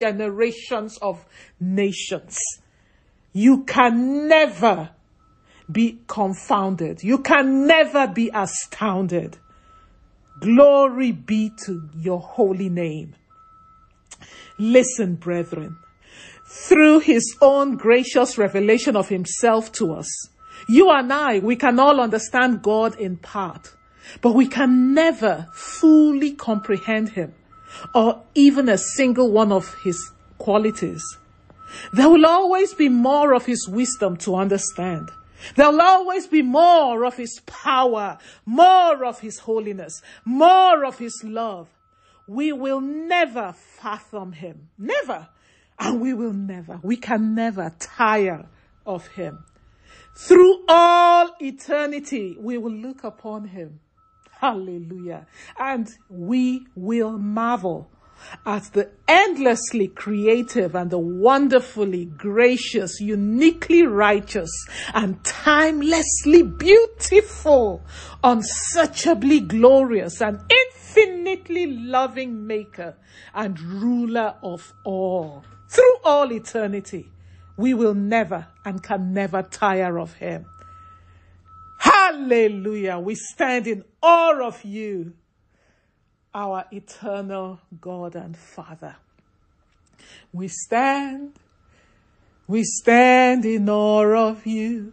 generations of nations. You can never be confounded. You can never be astounded. Glory be to your holy name. Listen, brethren, through his own gracious revelation of himself to us, you and I, we can all understand God in part, but we can never fully comprehend him or even a single one of his qualities. There will always be more of his wisdom to understand. There'll always be more of his power, more of his holiness, more of his love. We will never fathom him. Never. And we will never, we can never tire of him. Through all eternity, we will look upon him. Hallelujah. And we will marvel at the endlessly creative and the wonderfully gracious, uniquely righteous, and timelessly beautiful, unsearchably glorious, and infinitely loving Maker and ruler of all. Through all eternity, we will never and can never tire of Him. Hallelujah. We stand in awe of you, our eternal God and Father. We stand, we stand in awe of you.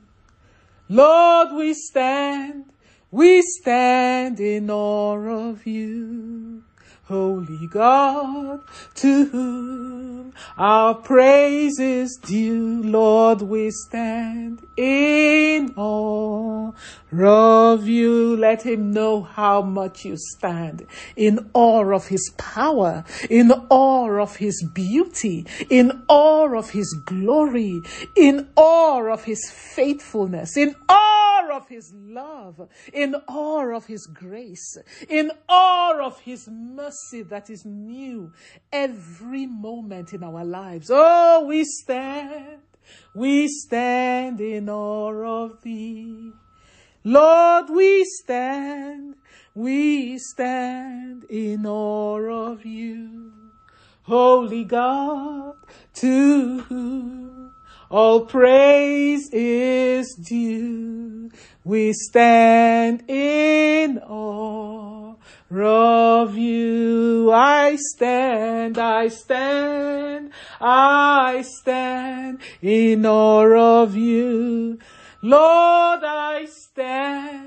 Lord, we stand, we stand in awe of you. Holy God, to whom our praise is due, Lord, we stand in awe of you. Let him know how much you stand in awe of his power, in awe of his beauty, in awe of his glory, in awe of his faithfulness, in awe of his love, in awe of his grace, in awe of his mercy that is new every moment in our lives. Oh, we stand, we stand in awe of thee. Lord, we stand, we stand in awe of you. Holy God, to whom all praise is due, we stand in awe of you. I stand, I stand, I stand in awe of you. Lord, I stand,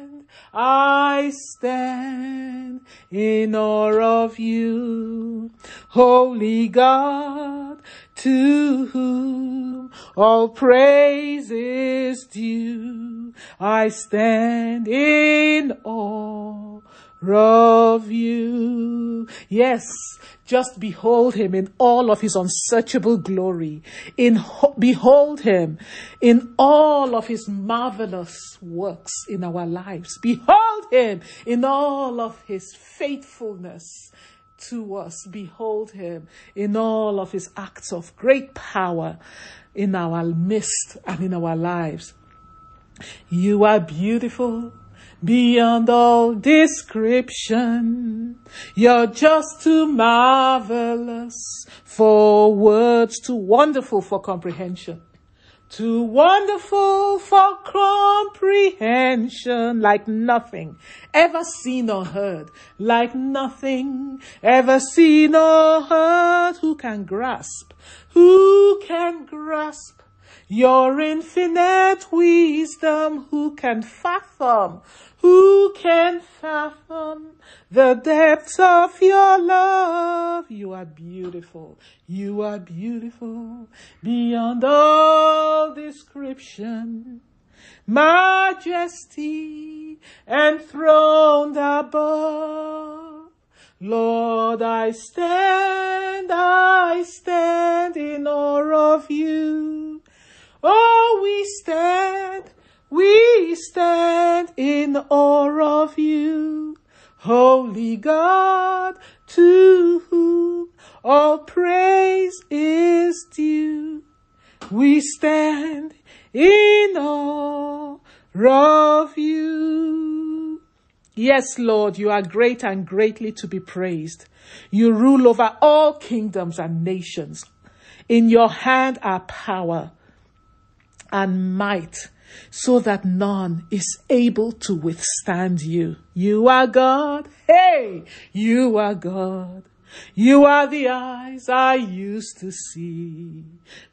I stand in awe of you. Holy God, to whom all praise is due, I stand in awe of you. Yes, just behold him in all of his unsearchable glory. In, behold him in all of his marvelous works in our lives. Behold him in all of his faithfulness to us. Behold him in all of his acts of great power in our midst and in our lives. You are beautiful beyond all description. You're just too marvelous for words, too wonderful for comprehension. Too wonderful for comprehension, like nothing ever seen or heard, like nothing ever seen or heard. Who can grasp? Who can grasp your infinite wisdom? Who can fathom? Who can fathom the depths of your love? You are beautiful. You are beautiful beyond all description. Majesty enthroned above. Lord, I stand, I stand in awe of you. Oh, we stand we stand in awe of you, holy God, to whom all praise is due. We stand in awe of you. Yes, Lord, you are great and greatly to be praised. You rule over all kingdoms and nations. In your hand are power and might so that none is able to withstand you. You are God. Hey, you are God. You are the eyes I used to see,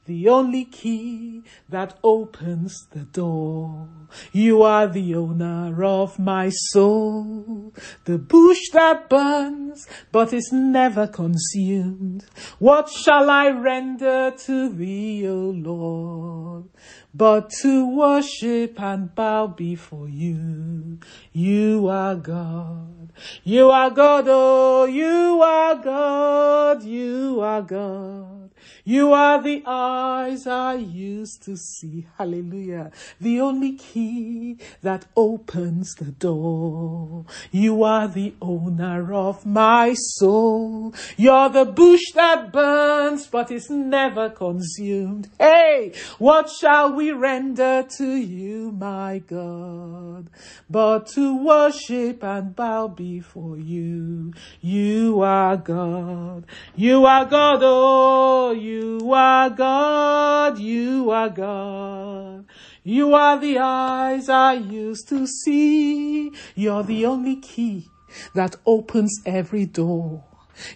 the only key that opens the door. You are the owner of my soul, the bush that burns but is never consumed. What shall I render to thee, O Lord? but to worship and bow before you. You are God. You are God, oh, you are God, you are God. You are the eyes I used to see. Hallelujah. The only key that opens the door. You are the owner of my soul. You're the bush that burns but is never consumed. Hey, what shall we render to you, my God? But to worship and bow before you. You are God. You are God, oh, you you are God, you are God. You are the eyes I used to see. You're the only key that opens every door.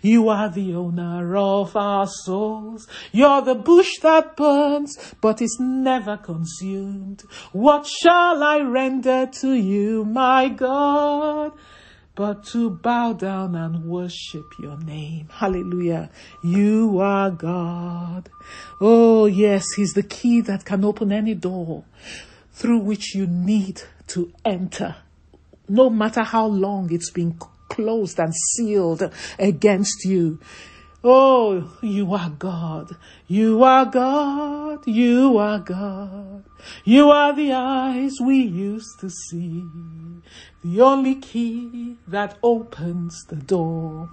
You are the owner of our souls. You're the bush that burns, but is never consumed. What shall I render to you, my God? But to bow down and worship your name. Hallelujah. You are God. Oh, yes, He's the key that can open any door through which you need to enter. No matter how long it's been closed and sealed against you. Oh, you are God. You are God. You are God. You are the eyes we used to see. The only key that opens the door.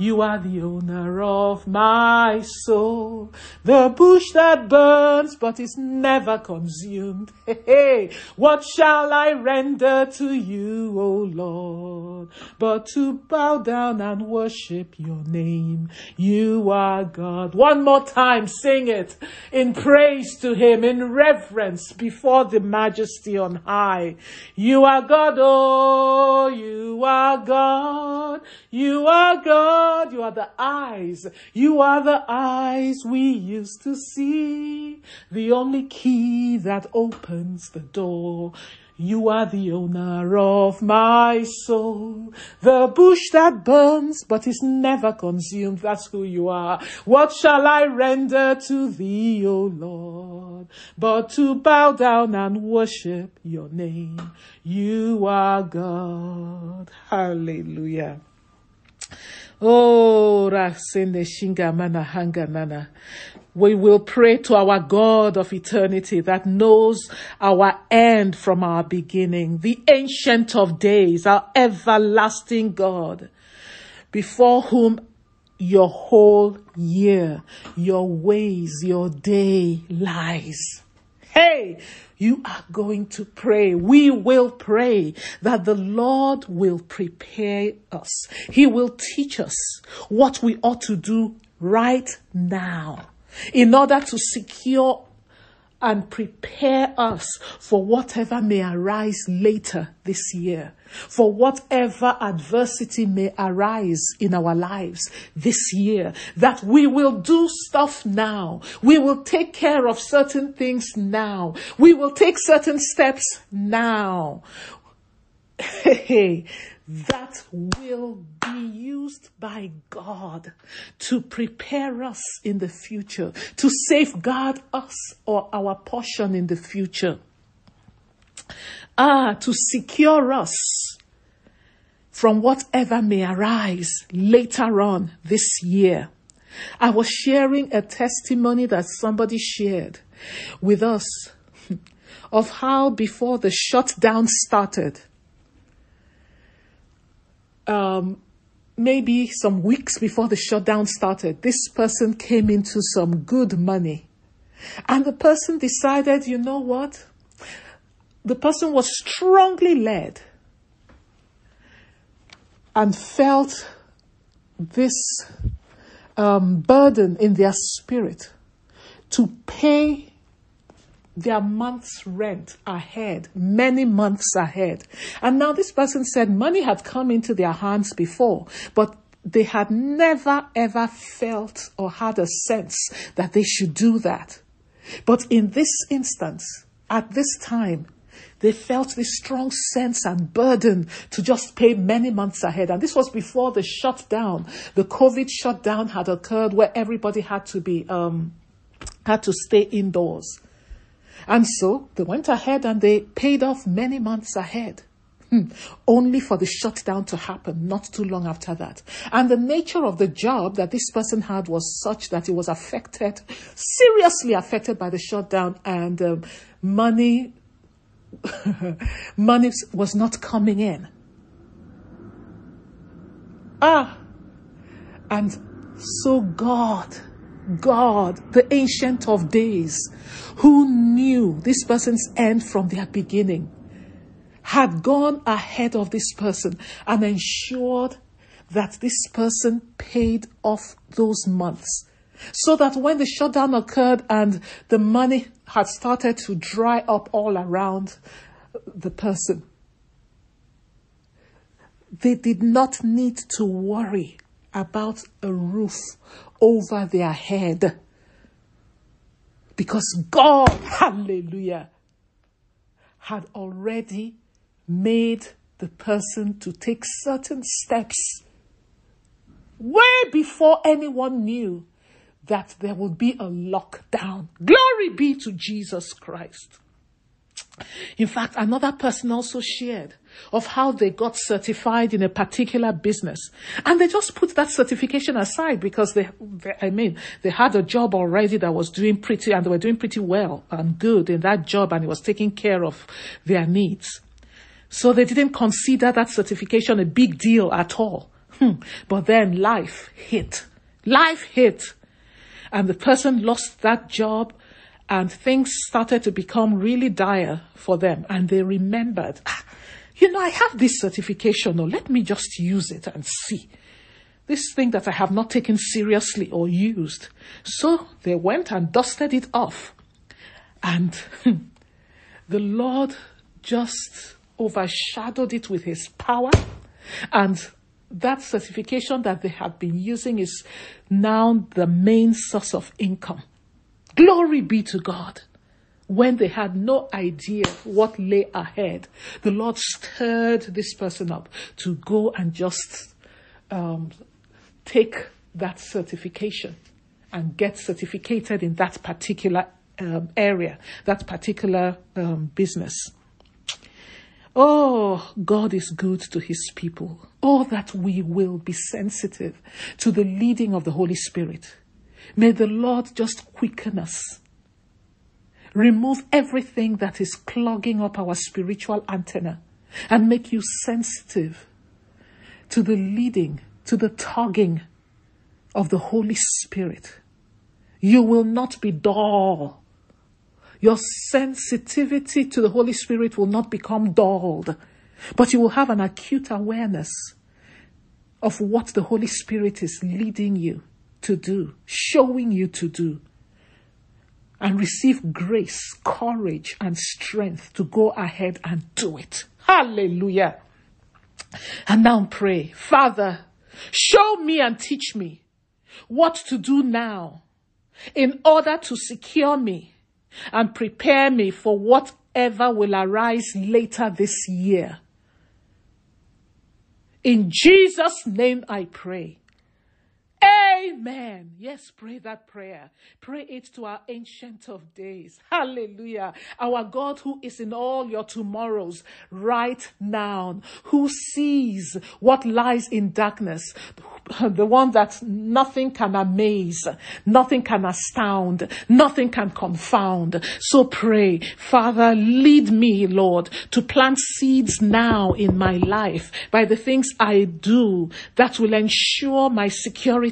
You are the owner of my soul. The bush that burns but is never consumed. Hey, what shall I render to you, O Lord? But to bow down and worship your name. You are God. One more time, sing it in praise to him, in reverence before the majesty on high. You are God, oh, you are God. You are God. You are the eyes. You are the eyes we used to see. The only key that opens the door. You are the owner of my soul. The bush that burns but is never consumed. That's who you are. What shall I render to thee, O Lord? But to bow down and worship your name. You are God. Hallelujah. Oh. We will pray to our God of eternity that knows our end from our beginning, the ancient of days, our everlasting God, before whom your whole year, your ways, your day lies. You are going to pray. We will pray that the Lord will prepare us. He will teach us what we ought to do right now in order to secure and prepare us for whatever may arise later this year, for whatever adversity may arise in our lives this year, that we will do stuff now. We will take care of certain things now. We will take certain steps now. Hey, that will be used by God to prepare us in the future, to safeguard us or our portion in the future. Ah, to secure us from whatever may arise later on this year. I was sharing a testimony that somebody shared with us of how before the shutdown started, um, maybe some weeks before the shutdown started, this person came into some good money. And the person decided, you know what? The person was strongly led and felt this um, burden in their spirit to pay their month's rent ahead, many months ahead. And now this person said money had come into their hands before, but they had never ever felt or had a sense that they should do that. But in this instance, at this time, they felt this strong sense and burden to just pay many months ahead. And this was before the shutdown. The COVID shutdown had occurred where everybody had to be, um, had to stay indoors. And so they went ahead and they paid off many months ahead. Hmm. Only for the shutdown to happen not too long after that. And the nature of the job that this person had was such that it was affected, seriously affected by the shutdown, and um, money, money was not coming in. Ah, and so God God, the Ancient of Days, who knew this person's end from their beginning, had gone ahead of this person and ensured that this person paid off those months. So that when the shutdown occurred and the money had started to dry up all around the person, they did not need to worry about a roof over their head. Because God, hallelujah, had already made the person to take certain steps way before anyone knew that there would be a lockdown. Glory be to Jesus Christ. In fact, another person also shared of how they got certified in a particular business. And they just put that certification aside because they, I mean, they had a job already that was doing pretty, and they were doing pretty well and good in that job and it was taking care of their needs. So they didn't consider that certification a big deal at all. Hmm. But then life hit. Life hit. And the person lost that job and things started to become really dire for them. And they remembered, ah, you know, I have this certification, or let me just use it and see. This thing that I have not taken seriously or used. So they went and dusted it off. And the Lord just overshadowed it with his power. And that certification that they have been using is now the main source of income. Glory be to God. When they had no idea what lay ahead, the Lord stirred this person up to go and just um, take that certification and get certificated in that particular um, area, that particular um, business. Oh, God is good to his people. Oh, that we will be sensitive to the leading of the Holy Spirit. May the Lord just quicken us. Remove everything that is clogging up our spiritual antenna and make you sensitive to the leading, to the tugging of the Holy Spirit. You will not be dull. Your sensitivity to the Holy Spirit will not become dulled, but you will have an acute awareness of what the Holy Spirit is leading you to do, showing you to do. And receive grace, courage, and strength to go ahead and do it. Hallelujah. And now pray, Father, show me and teach me what to do now in order to secure me and prepare me for whatever will arise later this year. In Jesus' name I pray. Amen. Yes, pray that prayer. Pray it to our ancient of days. Hallelujah. Our God who is in all your tomorrows right now, who sees what lies in darkness, the one that nothing can amaze, nothing can astound, nothing can confound. So pray, Father, lead me, Lord, to plant seeds now in my life by the things I do that will ensure my security,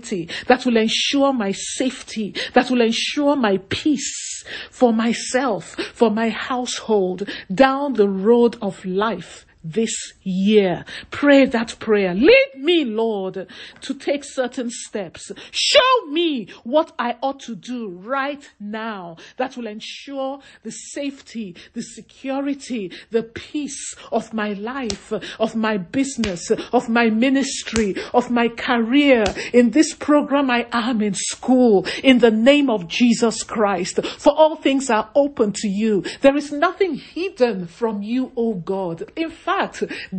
that will ensure my safety, that will ensure my peace for myself, for my household down the road of life this year. Pray that prayer. Lead me, Lord, to take certain steps. Show me what I ought to do right now that will ensure the safety, the security, the peace of my life, of my business, of my ministry, of my career, in this program I am in school, in the name of Jesus Christ. For all things are open to you. There is nothing hidden from you, O God. In fact,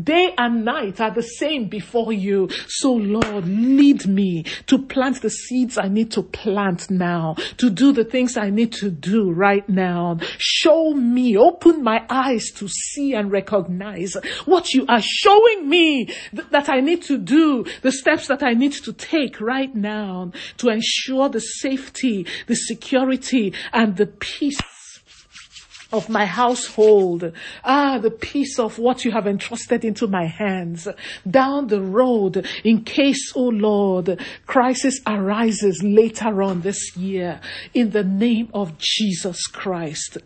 day and night are the same before you. So Lord, lead me to plant the seeds I need to plant now, to do the things I need to do right now. Show me, open my eyes to see and recognize what you are showing me th- that I need to do, the steps that I need to take right now to ensure the safety, the security, and the peace of my household. Ah, the peace of what you have entrusted into my hands. Down the road, in case, oh Lord, crisis arises later on this year, in the name of Jesus Christ.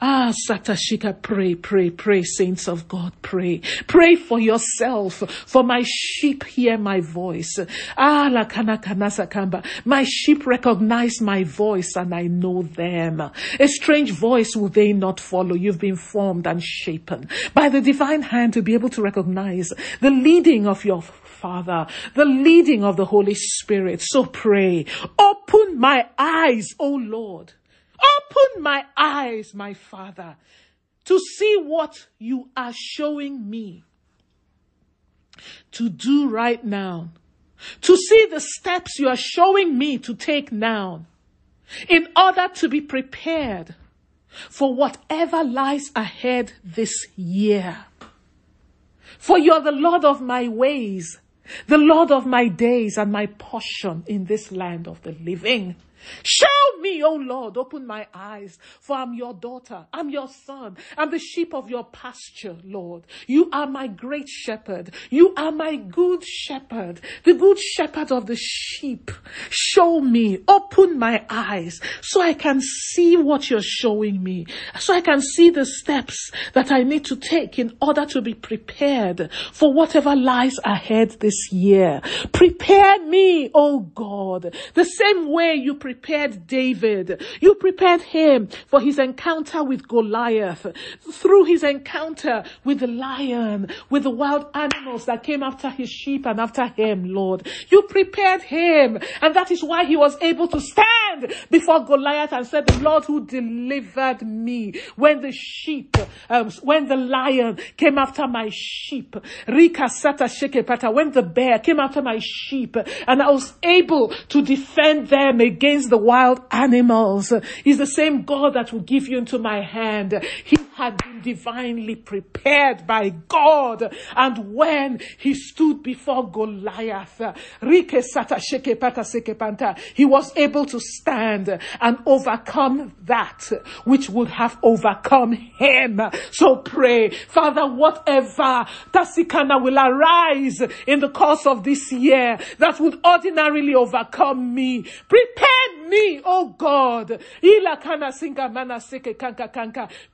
Ah, Satashika, pray, pray, pray, saints of God, pray. Pray for yourself, for my sheep hear my voice. Ah, Lakana Kanasakamba, my sheep recognize my voice and I know them. A strange voice will they not follow. You've been formed and shapen by the divine hand to be able to recognize the leading of your Father, the leading of the Holy Spirit. So pray, open my eyes, O Lord. Open my eyes, my Father, to see what you are showing me to do right now, to see the steps you are showing me to take now in order to be prepared for whatever lies ahead this year. For you're the Lord of my ways, the Lord of my days and my portion in this land of the living. Show me, O Lord, open my eyes, for I'm your daughter, I'm your son, I'm the sheep of your pasture, Lord. You are my great shepherd. You are my good shepherd, the good shepherd of the sheep. Show me, open my eyes, so I can see what you're showing me, so I can see the steps that I need to take in order to be prepared for whatever lies ahead this year. Prepare me, O God, the same way you prepare prepared David. You prepared him for his encounter with Goliath. Through his encounter with the lion, with the wild animals that came after his sheep and after him, Lord. You prepared him. And that is why he was able to stand before Goliath and said, the Lord who delivered me when the sheep, um, when the lion came after my sheep. Rika Sata Shekepata, when the bear came after my sheep and I was able to defend them against the wild animals. He's the same God that will give you into my hand. He had been divinely prepared by God. And when he stood before Goliath, he was able to stand and overcome that which would have overcome him. So pray, Father, whatever Tasikana will arise in the course of this year that would ordinarily overcome me, prepare me, oh God.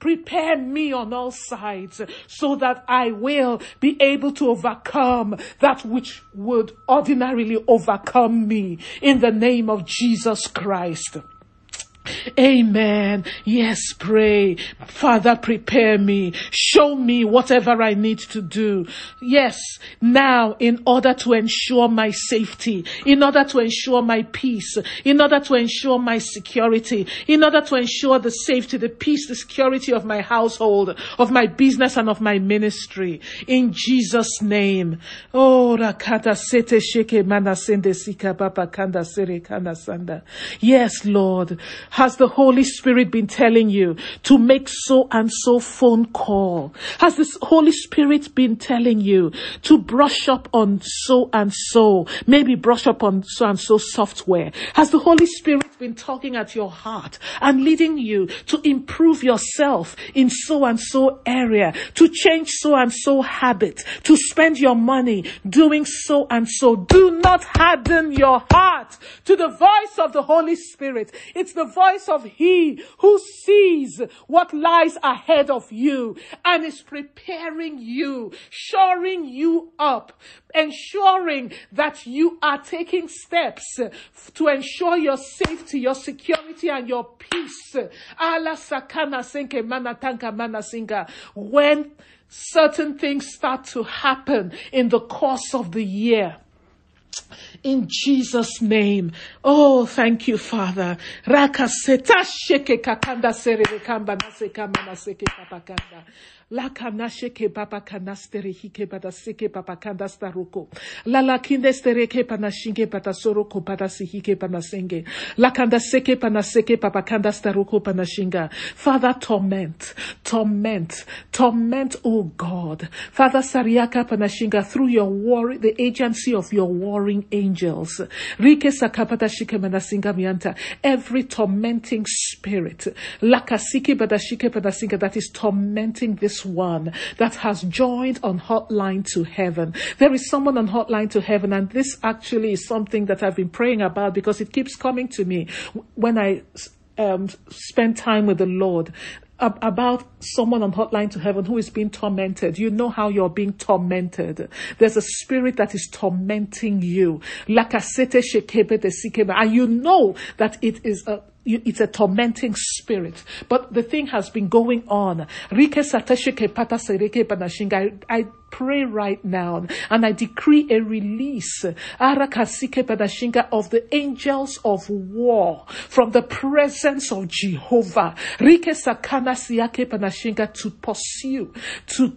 Prepare me on all sides so that I will be able to overcome that which would ordinarily overcome me in the name of Jesus Christ. Amen. Yes, pray. Father, prepare me. Show me whatever I need to do. Yes, now in order to ensure my safety, in order to ensure my peace, in order to ensure my security, in order to ensure the safety, the peace, the security of my household, of my business and of my ministry. In Jesus' name. Oh, rakata sete sheke manasende sika papa kanda sere kanda sanda. Yes, Lord. Has the Holy Spirit been telling you to make so and so phone call? Has the Holy Spirit been telling you to brush up on so and so? Maybe brush up on so and so software. Has the Holy Spirit been talking at your heart and leading you to improve yourself in so and so area, to change so and so habit, to spend your money doing so and so? Do not harden your heart to the voice of the Holy Spirit. It's the voice voice of He who sees what lies ahead of you and is preparing you, shoring you up, ensuring that you are taking steps to ensure your safety, your security, and your peace. Allah. When certain things start to happen in the course of the year, in Jesus' name. Oh, thank you, Father. Rakaseta sheke kakanda serere kamba naseka manaseke papakanda. La kanashe ke papa kanastere hike pada seke papa kanda staruko. La la kinde stere ke panashinge pada soroko pada sihike panasenge. La kanda seke panaseke papa kanda staruko panashinga. Father, torment, torment, torment, oh God. Father, sariaka panashinga through your war, the agency of your warring angels. Rike sakapata shike manasinga mianta. Every tormenting spirit. Lakasike badashike panasinga that is tormenting this one that has joined on Hotline to Heaven. There is someone on Hotline to Heaven, and this actually is something that I've been praying about because it keeps coming to me when I um, spend time with the Lord about someone on hotline to heaven who is being tormented. You know how you're being tormented. There's a spirit that is tormenting you. And you know that it is a it's a tormenting spirit. But the thing has been going on. I pray right now and I decree a release of the angels of war from the presence of Jehovah to pursue, to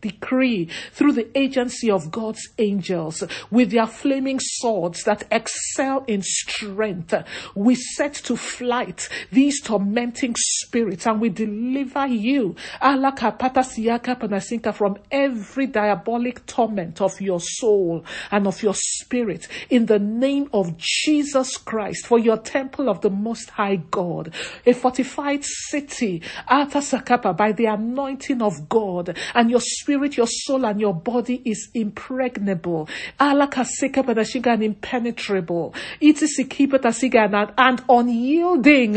decree through the agency of God's angels with their flaming swords that excel in strength. We set to flight these tormenting spirits and we deliver you from every diabolic torment of your soul and of your spirit in the name of Jesus Christ for your temple of the most high God, a fortified city, by the anointing of God and your spirit spirit, your soul, and your body is impregnable. and impenetrable. It is and unyielding.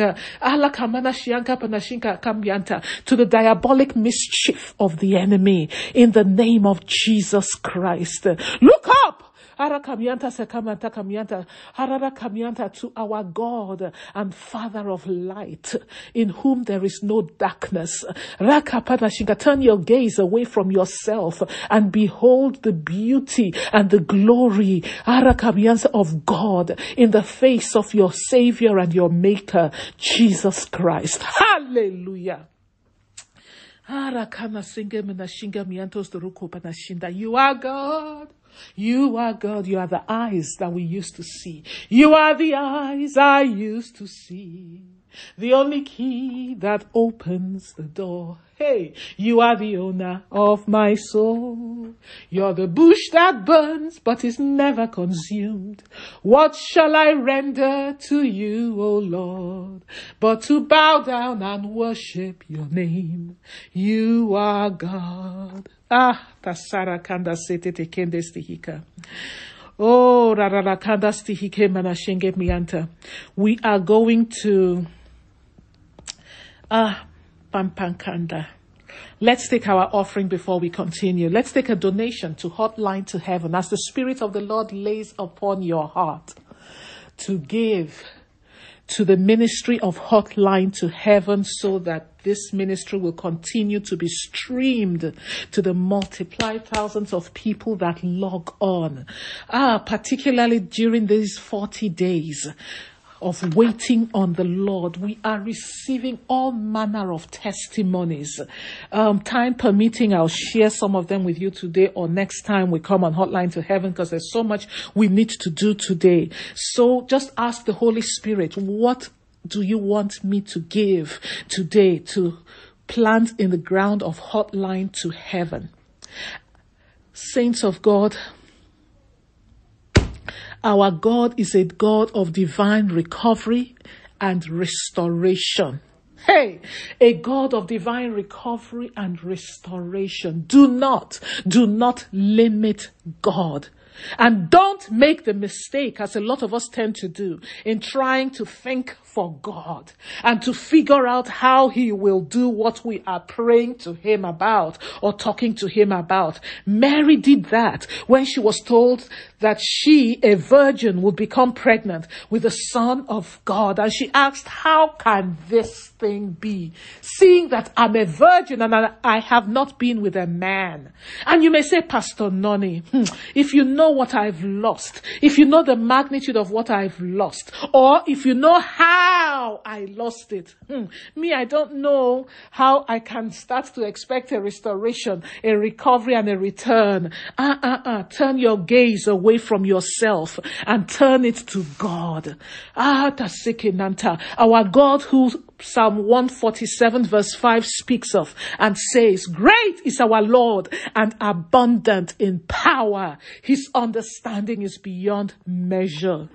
To the diabolic mischief of the enemy in the name of Jesus Christ. Look up! Harakamianta sekamanta kamianta. Harara kamianta to our God and Father of light, in whom there is no darkness. Rakapanashinga, turn your gaze away from yourself and behold the beauty and the glory Harakamianta of God in the face of your Savior and your Maker, Jesus Christ. Hallelujah. You are God. You are God. You are the eyes that we used to see. You are the eyes I used to see. The only key that opens the door. Hey, you are the owner of my soul. You're the bush that burns but is never consumed. What shall I render to you, O Lord, but to bow down and worship your name? You are God. Ah, tasara kanda sete kende stihika. Oh, rarara kanda stihike manashenge mianta. We are going to ah pampankanda. Let's take our offering before we continue. Let's take a donation to Hotline to Heaven as the Spirit of the Lord lays upon your heart to give to the ministry of Hotline to Heaven so that this ministry will continue to be streamed to the multiplied thousands of people that log on. Ah, particularly during these 40 days of waiting on the Lord, we are receiving all manner of testimonies. Um, time permitting, I'll share some of them with you today or next time we come on Hotline to Heaven because there's so much we need to do today. So just ask the Holy Spirit, what do you want me to give today to plant in the ground of Hotline to Heaven? Saints of God, Our God is a God of divine recovery and restoration. Hey, a God of divine recovery and restoration. Do not, do not limit God. And don't make the mistake, as a lot of us tend to do, in trying to think for God and to figure out how He will do what we are praying to Him about or talking to Him about. Mary did that when she was told that she, a virgin, would become pregnant with the Son of God. And she asked, How can this thing be? Seeing that I'm a virgin and I have not been with a man. And you may say, Pastor Noni, hmm, if you know what I've lost, if you know the magnitude of what I've lost, or if you know how I lost it, hmm, me, I don't know how I can start to expect a restoration, a recovery, and a return. Ah, ah, ah, turn your gaze away from yourself and turn it to God. Ah, Tasikinanta, our God who Psalm 147 verse 5 speaks of and says, great is our Lord and abundant in power. His understanding is beyond measure.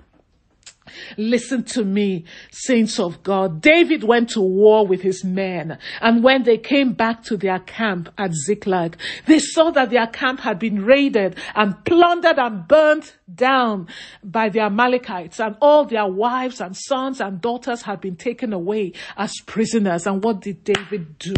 Listen to me, saints of God. David went to war with his men, and when they came back to their camp at Ziklag, they saw that their camp had been raided and plundered and burnt down by the Amalekites, and all their wives and sons and daughters had been taken away as prisoners. And what did David do?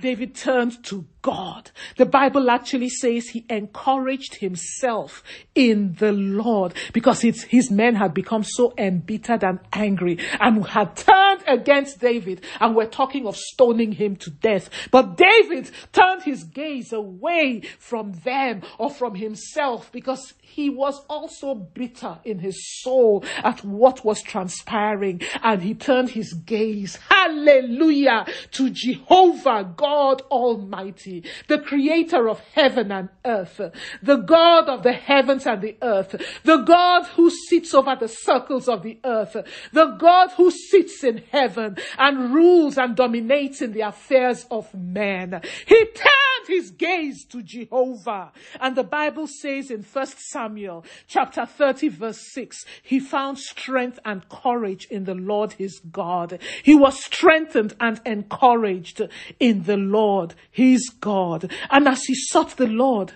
David turned to God. The Bible actually says he encouraged himself in the Lord because his men had become so embittered and angry and had turned against David and were talking of stoning him to death. But David turned his gaze away from them or from himself because he was also bitter in his soul at what was transpiring and he turned his gaze, hallelujah, to Jehovah God Almighty, the creator of heaven and earth, the God of the heavens and the earth, the God who sits over the circles of the earth, the God who sits in heaven and rules and dominates in the affairs of men. He turned his gaze to Jehovah. And the Bible says in First Samuel chapter 30 verse 6, he found strength and courage in the Lord his God. He was strengthened and encouraged in the Lord his God. And as he sought the Lord,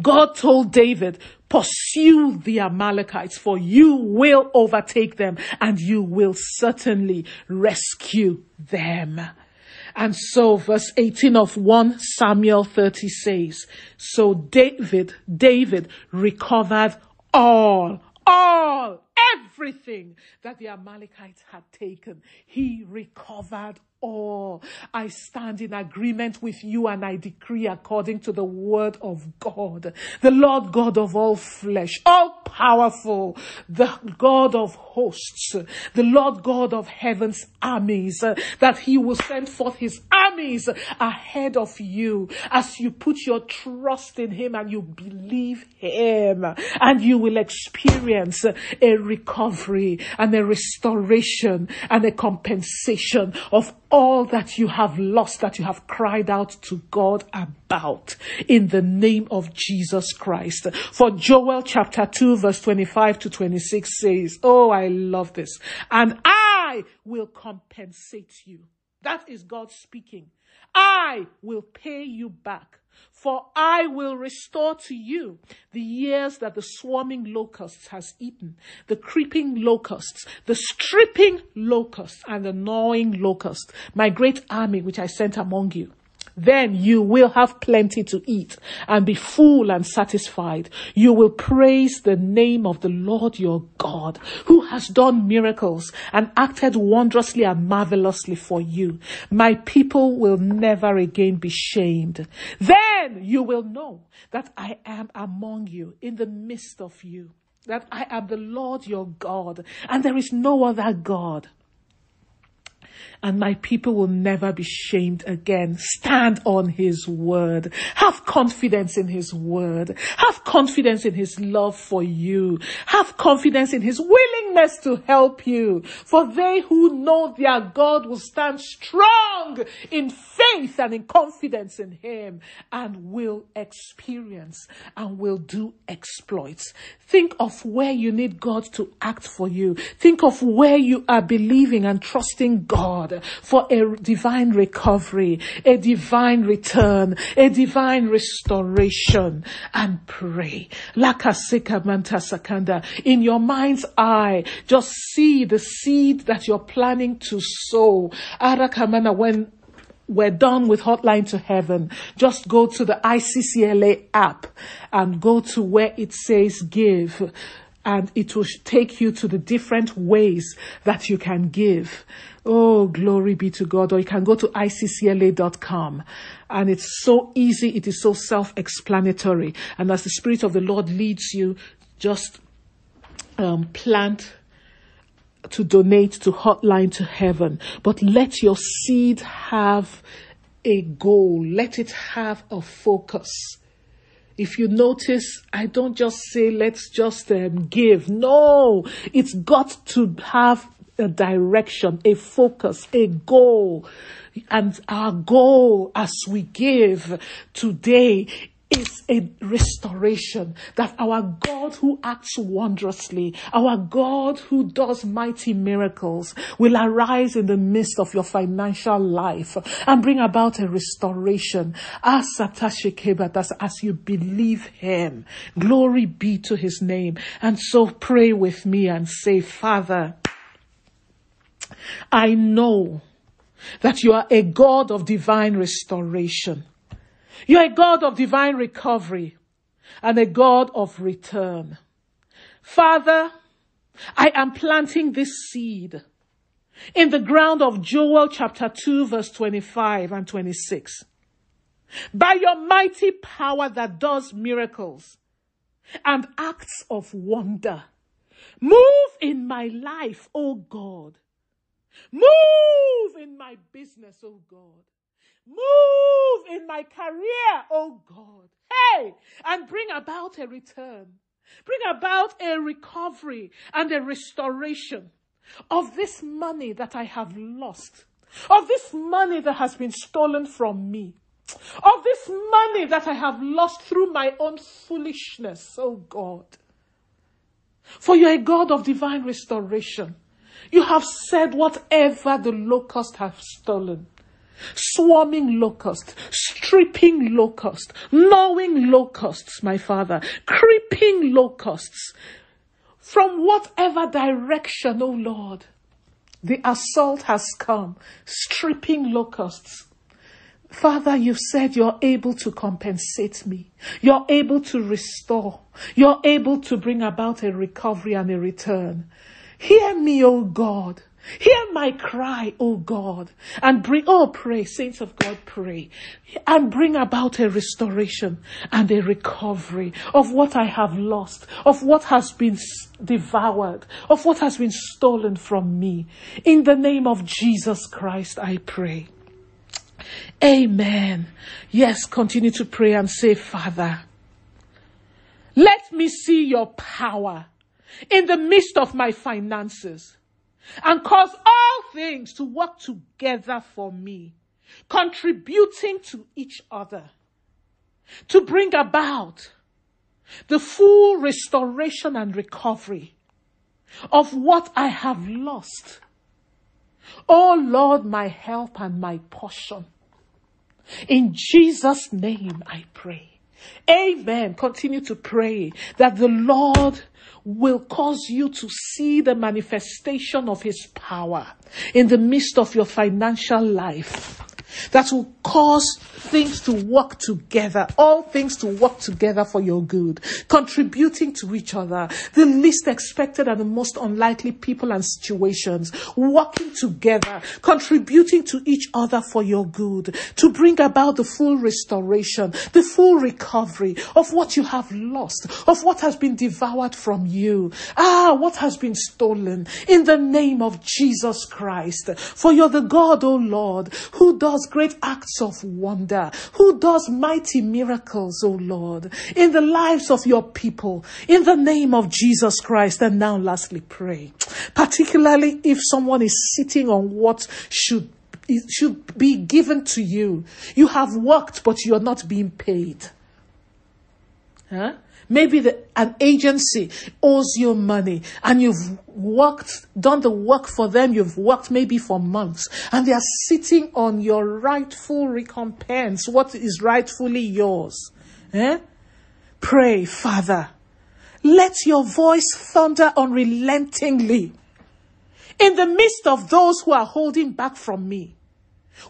God told David, pursue the Amalekites for you will overtake them and you will certainly rescue them. And so verse 18 of 1 Samuel 30 says, so David, David recovered all, all, everything that the Amalekites had taken. He recovered all. I stand in agreement with you and I decree according to the word of God, the Lord God of all flesh, all powerful, the God of hosts, the Lord God of heaven's armies, that he will send forth his armies ahead of you as you put your trust in him and you believe him and you will experience a recovery and a restoration and a compensation of all that you have lost, that you have cried out to God about in the name of Jesus Christ. For Joel chapter 2 verse 25 to 26 says, Oh, I love this. And I will compensate you. That is God speaking. I will pay you back for I will restore to you the years that the swarming locusts has eaten, the creeping locusts, the stripping locusts, and the gnawing locust, my great army which I sent among you. Then you will have plenty to eat and be full and satisfied. You will praise the name of the Lord your God, who has done miracles and acted wondrously and marvelously for you. My people will never again be shamed. Then you will know that I am among you in the midst of you, that I am the Lord your God, and there is no other God. And my people will never be shamed again. Stand on his word. Have confidence in his word. Have confidence in his love for you. Have confidence in his willingness to help you. For they who know their God will stand strong in faith and in confidence in him and will experience and will do exploits. Think of where you need God to act for you. Think of where you are believing and trusting God for a divine recovery, a divine return, a divine restoration and pray. Lakasika manta sakanda. In your mind's eye, just see the seed that you're planning to sow. Arakamana, when we're done with Hotline to Heaven, just go to the ICCLA app and go to where it says give and it will take you to the different ways that you can give. Oh, glory be to God. Or you can go to iccla.com and it's so easy. It is so self-explanatory. And as the Spirit of the Lord leads you, just um, plant to donate to Hotline to Heaven. But let your seed have a goal. Let it have a focus if you notice, I don't just say, let's just um, give. No, it's got to have a direction, a focus, a goal. And our goal as we give today is a restoration that our God who acts wondrously, our God who does mighty miracles will arise in the midst of your financial life and bring about a restoration as as you believe him. Glory be to his name. And so pray with me and say, Father, I know that you are a God of divine restoration. You're a God of divine recovery and a God of return. Father, I am planting this seed in the ground of Joel chapter 2 verse 25 and 26. By your mighty power that does miracles and acts of wonder, move in my life, O God. Move in my business, O God. Move in my career, oh God. Hey, and bring about a return. Bring about a recovery and a restoration of this money that I have lost, of this money that has been stolen from me, of this money that I have lost through my own foolishness, oh God. For you're a God of divine restoration. You have said whatever the locust have stolen, swarming locusts, stripping locusts, gnawing locusts, my father, creeping locusts, from whatever direction, O oh Lord, the assault has come, stripping locusts. Father, you've said you're able to compensate me. You're able to restore. You're able to bring about a recovery and a return. Hear me, O God. Hear my cry, O God, and bring, oh, pray, saints of God, pray, and bring about a restoration and a recovery of what I have lost, of what has been devoured, of what has been stolen from me. In the name of Jesus Christ, I pray. Amen. Yes, continue to pray and say, Father, let me see your power in the midst of my finances and cause all things to work together for me, contributing to each other to bring about the full restoration and recovery of what I have lost. Oh Lord, my help and my portion. In Jesus' name I pray. Amen. Continue to pray that the Lord will cause you to see the manifestation of His power in the midst of your financial life. That will cause things to work together, all things to work together for your good, contributing to each other, the least expected and the most unlikely people and situations, working together, contributing to each other for your good, to bring about the full restoration, the full recovery of what you have lost, of what has been devoured from you. Ah, what has been stolen in the name of Jesus Christ. For you're the God, O Lord, who does great acts of wonder, who does mighty miracles, O Lord, in the lives of your people, in the name of Jesus Christ. And now, lastly, pray. Particularly if someone is sitting on what should it should be given to you. You have worked, but you're not being paid. Huh? Maybe the, an agency owes you money and you've worked, done the work for them. You've worked maybe for months and they are sitting on your rightful recompense, what is rightfully yours. Eh? Pray, Father, let your voice thunder unrelentingly in the midst of those who are holding back from me.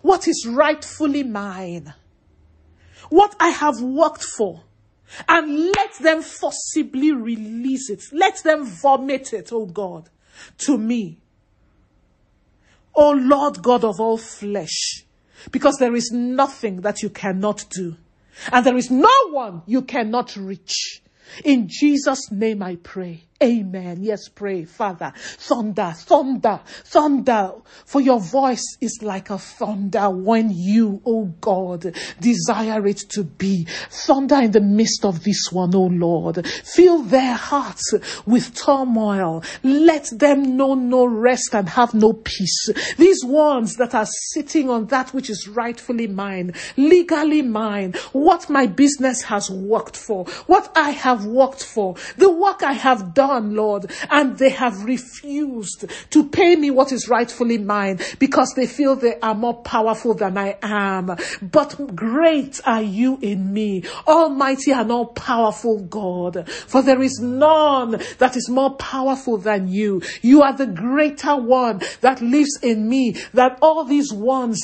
What is rightfully mine? What I have worked for and let them forcibly release it. Let them vomit it, oh God, to me. Oh Lord God of all flesh, because there is nothing that you cannot do, and there is no one you cannot reach. In Jesus' name I pray. Amen. Yes, pray, Father. Thunder, thunder, thunder. For your voice is like a thunder when you, oh God, desire it to be. Thunder in the midst of this one, oh Lord. Fill their hearts with turmoil. Let them know no rest and have no peace. These ones that are sitting on that which is rightfully mine, legally mine, what my business has worked for, what I have worked for, the work I have done done, Lord, and they have refused to pay me what is rightfully mine because they feel they are more powerful than I am. But great are you in me, almighty and all powerful God, for there is none that is more powerful than you. You are the greater one that lives in me, that all these ones,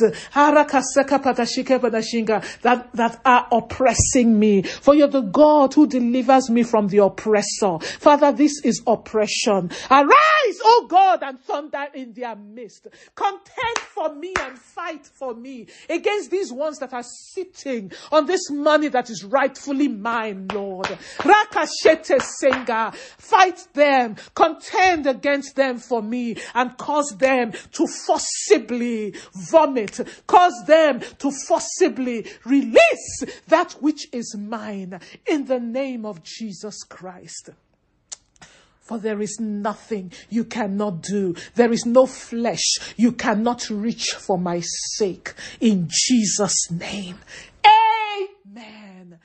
that, that are oppressing me, for you're the God who delivers me from the oppressor. Father, this is oppression. Arise, O God, and thunder in their midst. Contend for me and fight for me against these ones that are sitting on this money that is rightfully mine, Lord. Rakashete Senga. Fight them, contend against them for me, and cause them to forcibly vomit, cause them to forcibly release that which is mine in the name of Jesus Christ. For there is nothing you cannot do. There is no flesh you cannot reach for my sake. In Jesus' name. Amen.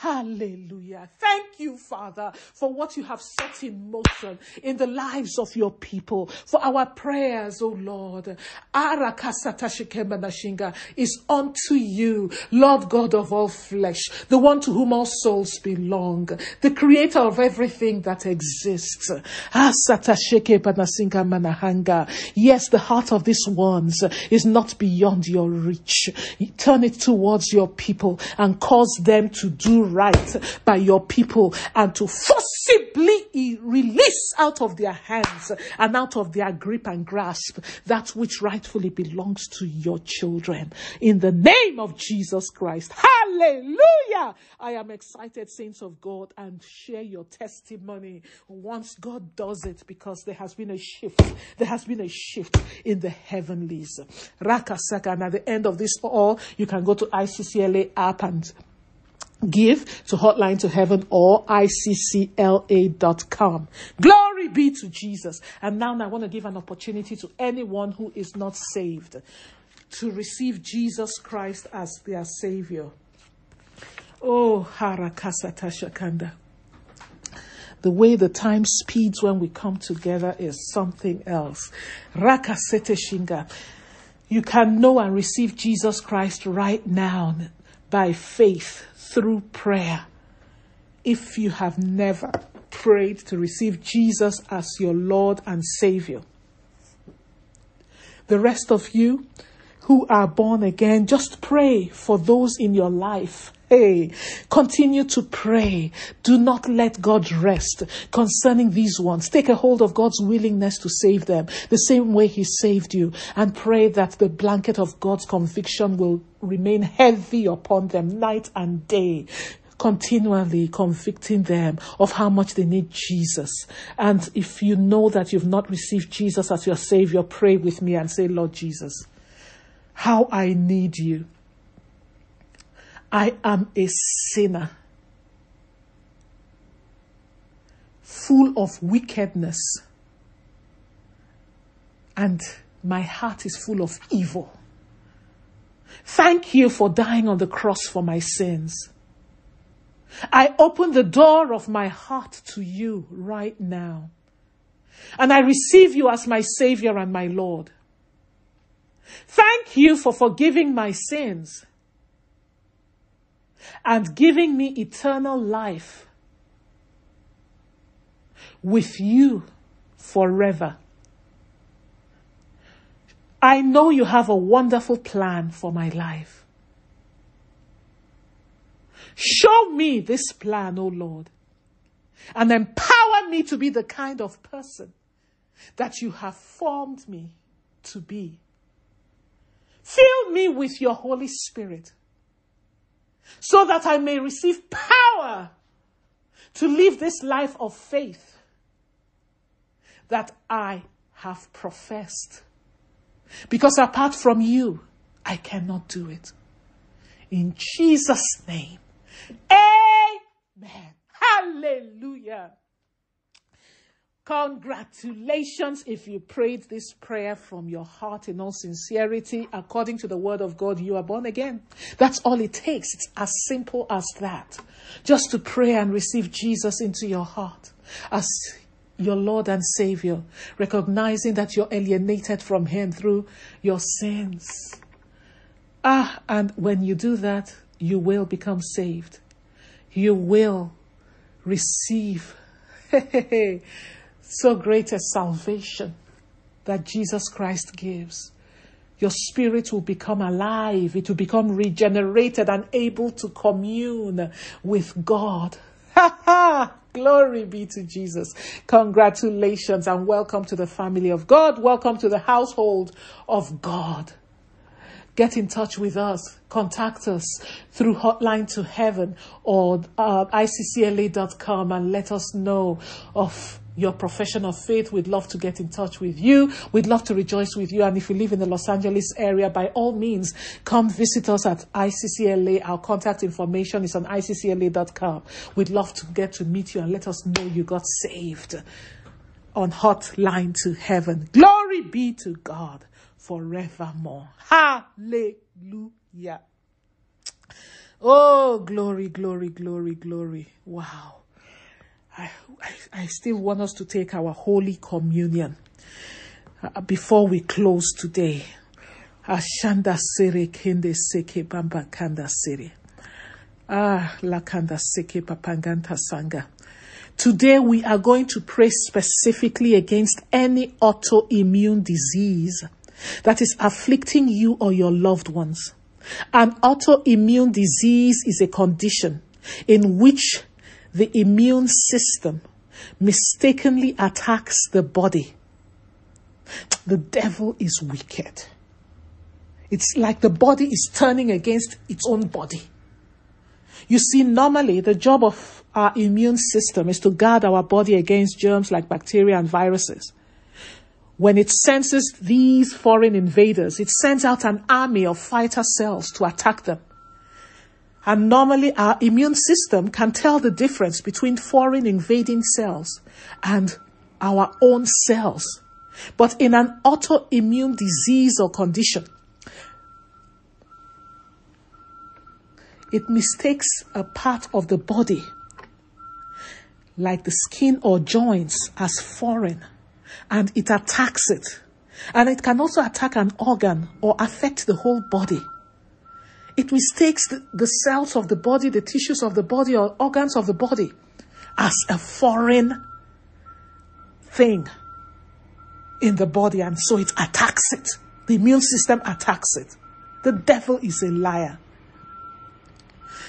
Hallelujah. Thank you, Father, for what you have set in motion in the lives of your people, for our prayers, O Lord. Araka Satasheke is unto you, Lord God of all flesh, the one to whom all souls belong, the creator of everything that exists. Yes, the heart of these ones is not beyond your reach. Turn it towards your people and cause them to do right by your people and to forcibly release out of their hands and out of their grip and grasp that which rightfully belongs to your children. In the name of Jesus Christ. Hallelujah. I am excited, saints of God, and share your testimony once God does it because there has been a shift. There has been a shift in the heavenlies. Rakasaka. And at the end of this all, you can go to ICCLA app and give to Hotline to Heaven or iccla.com. Glory be to Jesus. And now I want to give an opportunity to anyone who is not saved to receive Jesus Christ as their Savior. Oh, Harakasata Shakanda. The way the time speeds when we come together is something else. Rakasete Shinga. You can know and receive Jesus Christ right now by faith through prayer. If you have never prayed to receive Jesus as your Lord and Savior, the rest of you who are born again, just pray for those in your life. Hey, continue to pray. Do not let God rest concerning these ones. Take a hold of God's willingness to save them the same way He saved you and pray that the blanket of God's conviction will remain heavy upon them night and day continually convicting them of how much they need Jesus. And if you know that you've not received Jesus as your Savior, pray with me and say, Lord Jesus, how I need you. I am a sinner, full of wickedness, and my heart is full of evil. Thank you for dying on the cross for my sins. I open the door of my heart to you right now. And I receive you as my Savior and my Lord. Thank you for forgiving my sins and giving me eternal life with you forever. I know you have a wonderful plan for my life. Show me this plan, O oh Lord, and empower me to be the kind of person that you have formed me to be. Fill me with your Holy Spirit so that I may receive power to live this life of faith that I have professed. Because apart from you, I cannot do it. In Jesus' name. Amen. Hallelujah. Congratulations if you prayed this prayer from your heart in all sincerity. According to the word of God, you are born again. That's all it takes. It's as simple as that. Just to pray and receive Jesus into your heart as your Lord and Savior, recognizing that you're alienated from Him through your sins. Ah, and when you do that, you will become saved. You will receive so great a salvation that Jesus Christ gives. Your spirit will become alive. It will become regenerated and able to commune with God. Glory be to Jesus. Congratulations and welcome to the family of God. Welcome to the household of God get in touch with us, contact us through Hotline to Heaven or uh, iccla.com and let us know of your profession of faith. We'd love to get in touch with you. We'd love to rejoice with you. And if you live in the Los Angeles area, by all means, come visit us at ICCLA. Our contact information is on iccla.com. We'd love to get to meet you and let us know you got saved on Hotline to Heaven. Glory be to God forevermore. Hallelujah. Oh, glory, glory, glory, glory. Wow. I, I, still want us to take our Holy Communion uh, before we close today. Ashanda sere kende seke bamba kanda sere. Ah, la kanda seke papanganta sanga. Today we are going to pray specifically against any autoimmune disease that is afflicting you or your loved ones. An autoimmune disease is a condition in which the immune system mistakenly attacks the body. The devil is wicked. It's like the body is turning against its own body. You see, normally the job of our immune system is to guard our body against germs like bacteria and viruses. When it senses these foreign invaders, it sends out an army of fighter cells to attack them. And normally our immune system can tell the difference between foreign invading cells and our own cells. But in an autoimmune disease or condition, it mistakes a part of the body, like the skin or joints, as foreign and it attacks it. And it can also attack an organ or affect the whole body. It mistakes the, cells of the body, the tissues of the body, or organs of the body as a foreign thing in the body, and so it attacks it the immune system attacks it. The devil is a liar.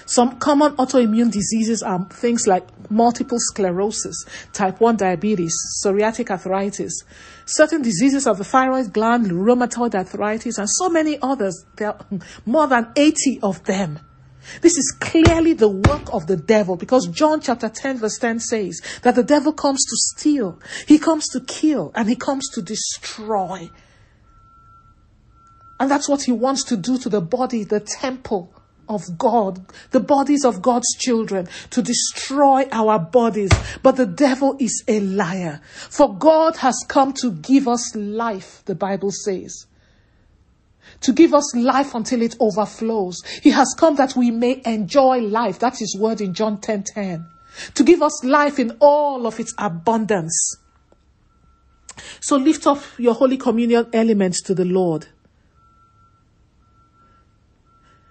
Some common autoimmune diseases are things like multiple sclerosis, type 1 diabetes, psoriatic arthritis, certain diseases of the thyroid gland, rheumatoid arthritis, and so many others. There are more than 80 of them. This is clearly the work of the devil because John chapter 10 verse 10 says that the devil comes to steal, he comes to kill, and he comes to destroy. And that's what he wants to do to the body, the temple of God, the bodies of God's children, to destroy our bodies. But the devil is a liar. For God has come to give us life, the Bible says. To give us life until it overflows. He has come that we may enjoy life. That's his word in John 10 10. To give us life in all of its abundance. So lift up your Holy Communion elements to the Lord.